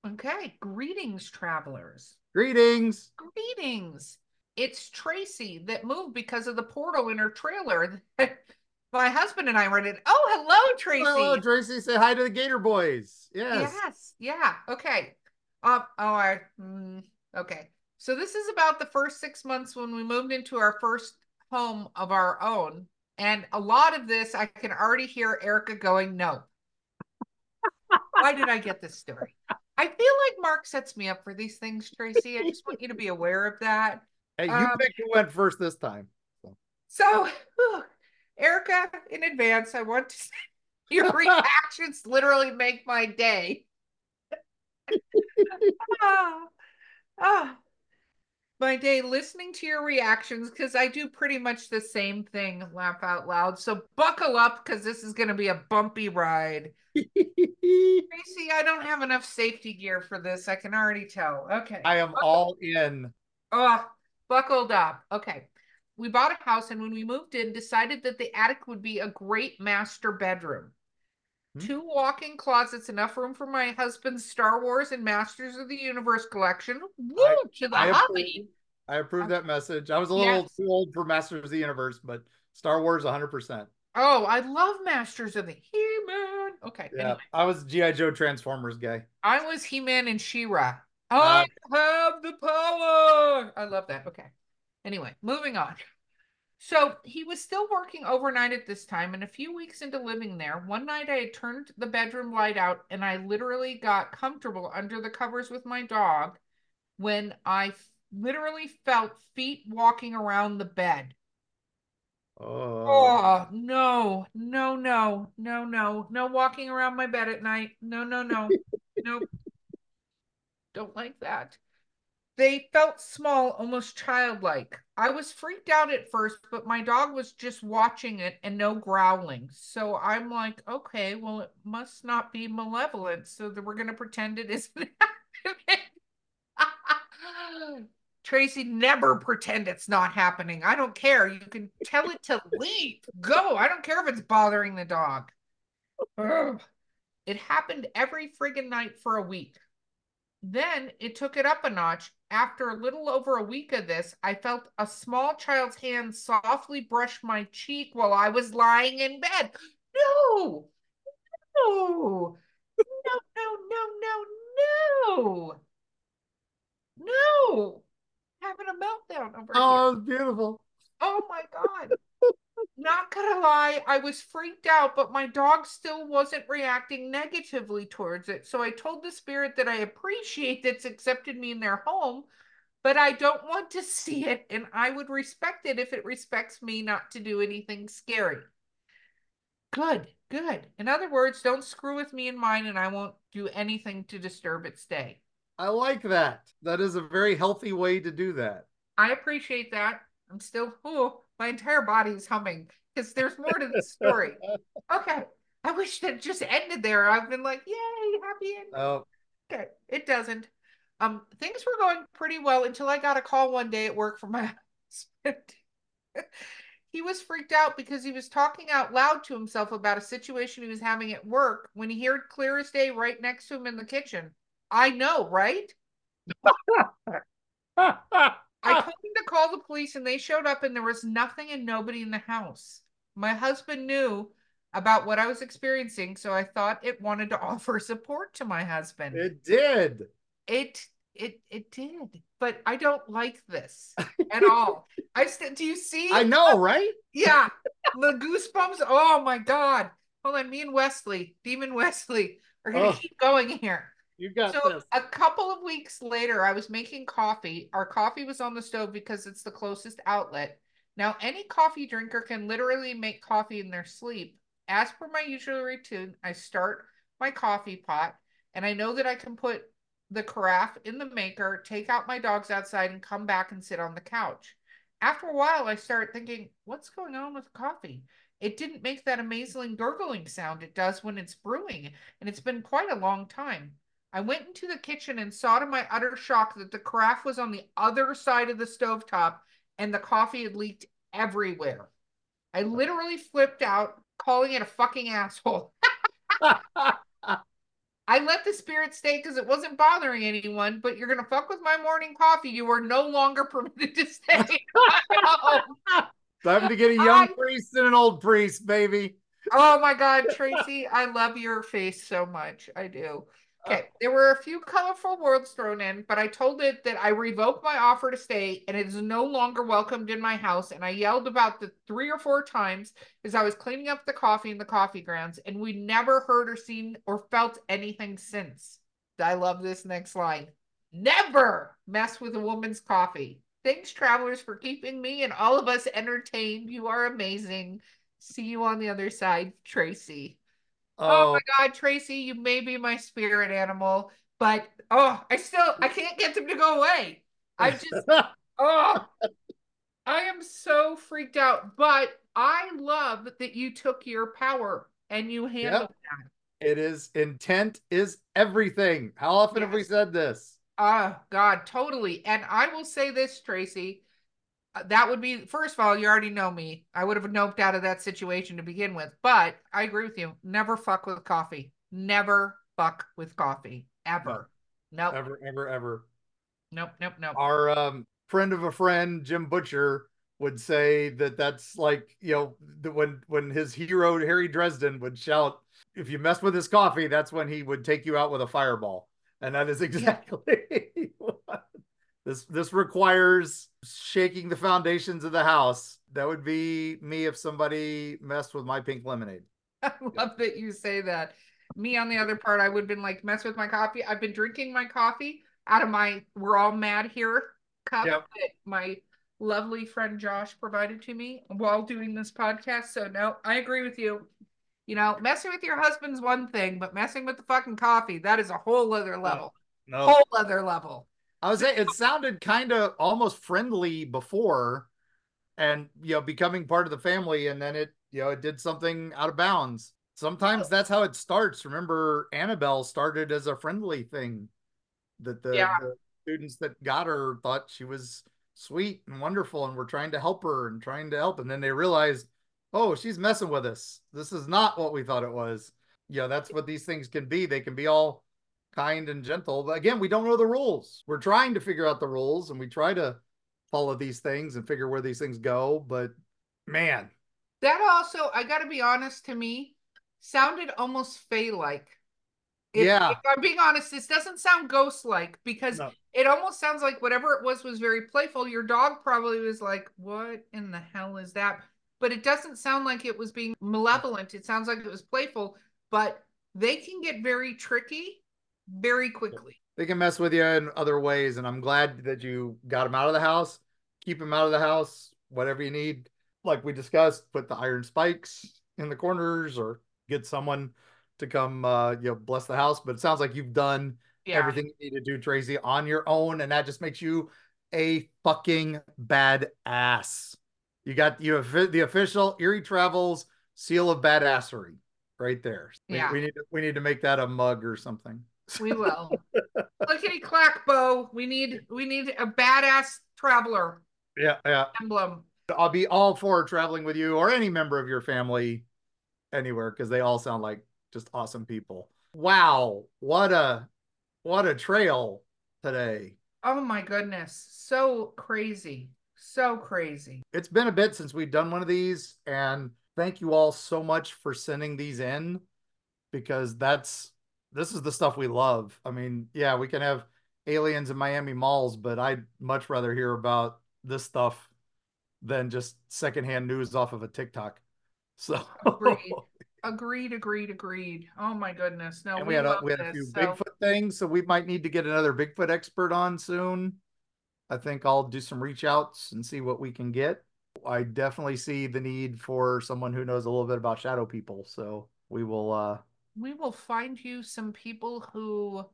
Okay. Greetings, travelers. Greetings. Greetings. It's Tracy that moved because of the portal in her trailer. My husband and I rented. Oh, hello, Tracy. Hello, Tracy. Say hi to the Gator Boys. Yes. Yes. Yeah. Okay. Um. Oh, I. mm, okay. So this is about the first six months when we moved into our first home of our own, and a lot of this I can already hear Erika going, "No." Why did I get this story? I feel like Mark sets me up for these things, Tracy. I just want you to be aware of that. Hey, you Um, picked who went first this time. So, whew, Erika, in advance, I want to say your reactions literally make my day. ah, ah, my day listening to your reactions because I do pretty much the same thing, laugh out loud. So, buckle up because this is going to be a bumpy ride. Tracy, I don't have enough safety gear for this. I can already tell. Okay. I am all in. Oh, buckled up. Okay. We bought a house and when we moved in, decided that the attic would be a great master bedroom. Hmm. Two walk-in closets, enough room for my husband's Star Wars and Masters of the Universe collection. Woo, I- to the I hubby. approve, I approve that message. I was a little Yes. too old for Masters of the Universe, but Star Wars 100%. Oh, I love Masters of the He-Man. Okay. Yeah, Anyway, I was G.I. Joe Transformers guy. I was He-Man and She-Ra. Uh, I have the power. I love that. Okay. Anyway, moving on. So he was still working overnight at this time, and a few weeks into living there, one night I had turned the bedroom light out and I literally got comfortable under the covers with my dog when I f- literally felt feet walking around the bed. Oh, Oh, no, no, no, no, no, no walking around my bed at night. No, no, no, nope. Don't like that. They felt small, almost childlike. I was freaked out at first, but my dog was just watching it and no growling. So I'm like, okay, well, it must not be malevolent. So that we're going to pretend it isn't happening. Tracy, never pretend it's not happening. I don't care. You can tell it to leave. Go. I don't care if it's bothering the dog. Ugh. It happened every friggin' night for a week. Then it took it up a notch after a little over a week of this, I felt a small child's hand softly brush my cheek while I was lying in bed. No, no, no, no, no, no, no, no. Having a meltdown over here. Oh, it's beautiful. Oh my God. Not gonna lie, I was freaked out, but my dog still wasn't reacting negatively towards it. So I told the spirit that I appreciate that's accepted me in their home, but I don't want to see it, and I would respect it if it respects me not to do anything scary. Good, good. In other words, don't screw with me and mine, and I won't do anything to disturb its day. I like that. That is a very healthy way to do that. I appreciate that. I'm still, oh, my entire body is humming because there's more to the story. Okay. I wish that just ended there. I've been like, yay, happy ending. Oh, Okay. It doesn't. Um, things were going pretty well until I got a call one day at work from my husband. he was freaked out because he was talking out loud to himself about a situation he was having at work when he heard clear as day right next to him in the kitchen. I know, right? I ah! told him to call the police and they showed up and there was nothing and nobody in the house. My husband knew about what I was experiencing, so I thought it wanted to offer support to my husband. it did. It it it did, but I don't like this at all. I st- do you see? I know, oh, right? Yeah, the goosebumps. Oh my god! Hold on, me and Wesley, Demon Wesley, are gonna Oh. keep going here. You got So this. a couple of weeks later, I was making coffee. Our coffee was on the stove because it's the closest outlet. Now, any coffee drinker can literally make coffee in their sleep. As per my usual routine, I start my coffee pot, and I know that I can put the carafe in the maker, take out my dogs outside, and come back and sit on the couch. After a while, I start thinking, what's going on with coffee? It didn't make that amazing gurgling sound it does when it's brewing, and it's been quite a long time. I went into the kitchen and saw to my utter shock that the carafe was on the other side of the stovetop and the coffee had leaked everywhere. I literally flipped out, calling it a fucking asshole. I let the spirit stay because it wasn't bothering anyone, but you're gonna fuck with my morning coffee. You are no longer permitted to stay. in my home. Time to get a young I- priest and an old priest, baby. Oh my God, Tracy, I love your face so much. I do. Okay, oh. there were a few colorful words thrown in, but I told it that I revoked my offer to stay and it is no longer welcomed in my house. And I yelled about the three or four times as I was cleaning up the coffee in the coffee grounds, and we never heard or seen or felt anything since. I love this next line. Never mess with a woman's coffee. Thanks, travelers, for keeping me and all of us entertained. You are amazing. See you on the other side, Tracy. Oh, Oh, my um, God, Tracy, you may be my spirit animal, but oh, I still I can't get them to go away. I just oh I am so freaked out. But I love that you took your power and you handled that. it is intent is everything. How often have we said this? Oh God, totally. And I will say this, Tracy. Uh, That would be first of all, you already know me. I would have noped out of that situation to begin with. But I agree with you. Never fuck with coffee. Never fuck with coffee. Ever. Nope. Ever, ever, ever. Nope. Nope. Nope. Our um, friend of a friend, Jim Butcher, would say that that's like you know when when his hero Harry Dresden would shout, "If you mess with his coffee, that's when he would take you out with a fireball." And that is exactly what this this requires shaking the foundations of the house. That would be me if somebody messed with my pink lemonade. I love that you say that. Me on the other part, I would have been like, mess with my coffee. I've been drinking my coffee out of my we're all mad here cup Yep. that my lovely friend Josh provided to me while doing this podcast. So no, I agree with you. You know, messing with your husband's one thing, but messing with the fucking coffee, that is a whole other level. No, Whole other level. I was saying it sounded kind of almost friendly before, and you know, becoming part of the family, and then it you know it did something out of bounds. Sometimes that's how it starts. Remember, Annabelle started as a friendly thing that the, Yeah. the students that got her thought she was sweet and wonderful, and were trying to help her and trying to help, and then they realized, oh, she's messing with us. This is not what we thought it was. You know, that's what these things can be. They can be all kind and gentle. But again, we don't know the rules. We're trying to figure out the rules and we try to follow these things and figure where these things go. But man, that also, I got to be honest, to me, sounded almost Fey like. If, yeah. If I'm being honest, this doesn't sound ghost like because no. it almost sounds like whatever it was was very playful. Your dog probably was like, What in the hell is that? But it doesn't sound like it was being malevolent. It sounds like it was playful, but they can get very tricky very quickly. They can mess with you in other ways. And I'm glad that you got them out of the house. Keep them out of the house, whatever you need. Like we discussed, put the iron spikes in the corners or get someone to come uh you know bless the house. But it sounds like you've done yeah. everything you need to do, Tracy, on your own, and that just makes you a fucking bad ass. You got you have the official Eerie Travels seal of badassery right there. Yeah. We, we, need to, we need to make that a mug or something. We will. Clickety clack, Beau. We need we need a badass traveler. Yeah, yeah. Emblem. I'll be all for traveling with you or any member of your family anywhere because they all sound like just awesome people. Wow, what a what a trail today. Oh my goodness. So crazy. So crazy. It's been a bit since we've done one of these and thank you all so much for sending these in because that's this is the stuff we love. I mean, yeah, we can have aliens in Miami malls, but I'd much rather hear about this stuff than just secondhand news off of a TikTok. So agreed, agreed, agreed, agreed. Oh my goodness! No, we, we, had a, we had a few so... Bigfoot things, so we might need to get another Bigfoot expert on soon. I think I'll do some reach outs and see what we can get. I definitely see the need for someone who knows a little bit about shadow people. So we will uh we will find you some people who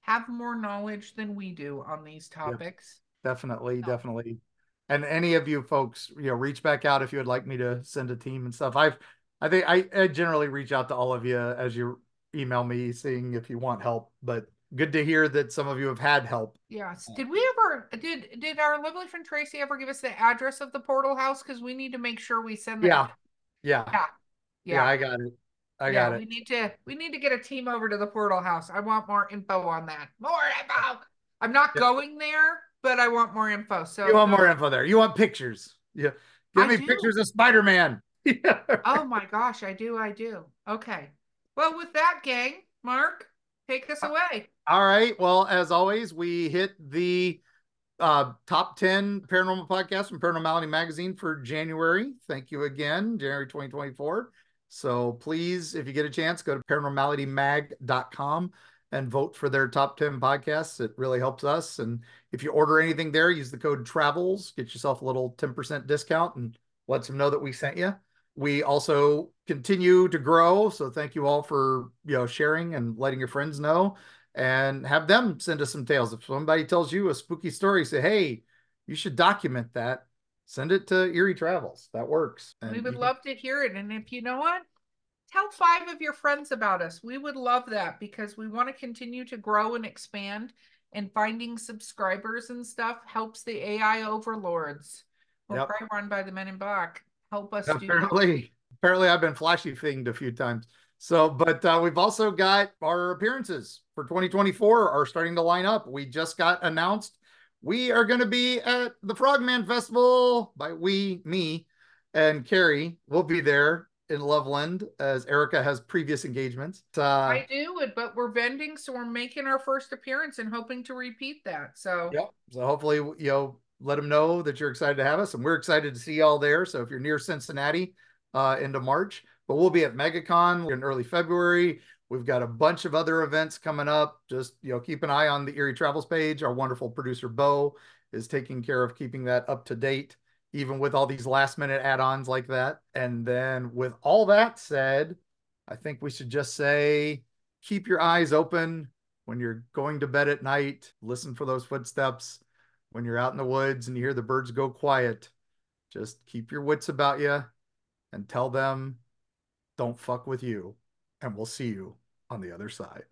have more knowledge than we do on these topics. Yeah, definitely, no. definitely. And any of you folks, you know, reach back out if you would like me to send a team and stuff. I've I think I, I generally reach out to all of you as you email me seeing if you want help, but good to hear that some of you have had help. Yes. Did we ever did did our lovely friend Tracy ever give us the address of the portal house? Because we need to make sure we send that. Yeah. Yeah. Yeah. Yeah, I got it. I yeah, got it. We need to we need to get a team over to the portal house. I want more info on that. More info. I'm not yep. going there, but I want more info. So you want more info there. You want pictures. Yeah. Give I me do. pictures of Spider-Man. oh my gosh, I do, I do. Okay. Well, with that, gang, Mark, take us away. All right. Well, as always, we hit the uh, top 10 paranormal podcast from Paranormality Magazine for January. Thank you again, January 2024. So please, if you get a chance, go to paranormalitymag.com and vote for their top 10 podcasts. It really helps us. And if you order anything there, use the code TRAVELS, get yourself a little 10% discount and let them know that we sent you. We also continue to grow. So thank you all for you know sharing and letting your friends know and have them send us some tales. If somebody tells you a spooky story, say, hey, you should document that. Send it to Eerie Travels. That works. And we would love to hear it. And if you know what, tell five of your friends about us. We would love that because we want to continue to grow and expand. And finding subscribers and stuff helps the AI overlords. Yep. probably run by the men in black. Help us do apparently, apparently I've been flashy thinged a few times. So, but uh, we've also got our appearances for 2024 are starting to line up. We just got announced we are going to be at the Frogman Festival by we, me, and Carrie. We'll be there in Loveland as Erika has previous engagements. Uh, I do it, but we're vending, so we're making our first appearance and hoping to repeat that. So, yep. So hopefully, you know, let them know that you're excited to have us, and we're excited to see y'all there. So if you're near Cincinnati, uh, into March, but we'll be at MegaCon in early February. We've got a bunch of other events coming up. Just you know, keep an eye on the Eerie Travels page. Our wonderful producer Beau is taking care of keeping that up to date, even with all these last minute add-ons like that. And then with all that said, I think we should just say keep your eyes open when you're going to bed at night. Listen for those footsteps. When you're out in the woods and you hear the birds go quiet, just keep your wits about you and tell them don't fuck with you. And we'll see you on the other side.